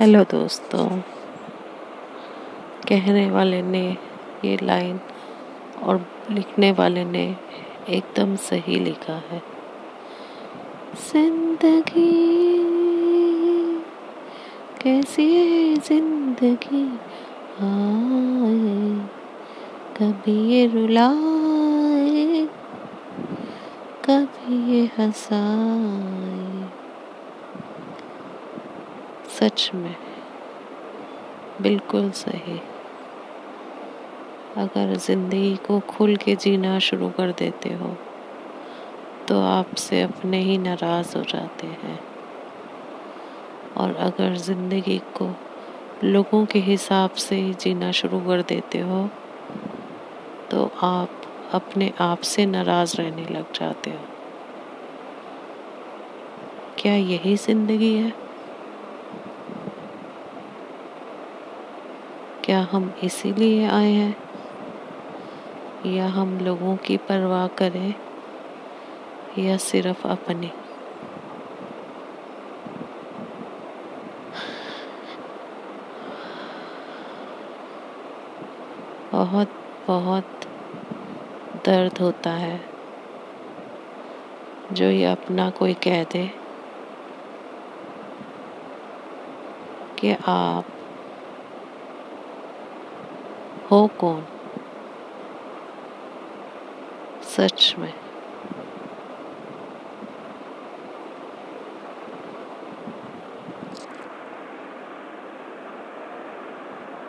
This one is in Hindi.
हेलो दोस्तों। कहने वाले ने ये लाइन और लिखने वाले ने एकदम सही लिखा है। ज़िंदगी कैसी है ज़िंदगी? आए, कभी ये रुलाए, कभी ये हंसाए। सच में बिल्कुल सही। अगर ज़िंदगी को खुल के जीना शुरू कर देते हो तो आपसे अपने ही नाराज़ हो जाते हैं। और अगर ज़िंदगी को लोगों के हिसाब से ही जीना शुरू कर देते हो तो आप अपने आप से नाराज़ रहने लग जाते हो। क्या यही ज़िंदगी है? क्या हम इसीलिए आए हैं? या हम लोगों की परवाह करें? या सिर्फ़ अपने? बहुत बहुत दर्द होता है जो ये अपना कोई कह दे कि आप हो कौन? सच में।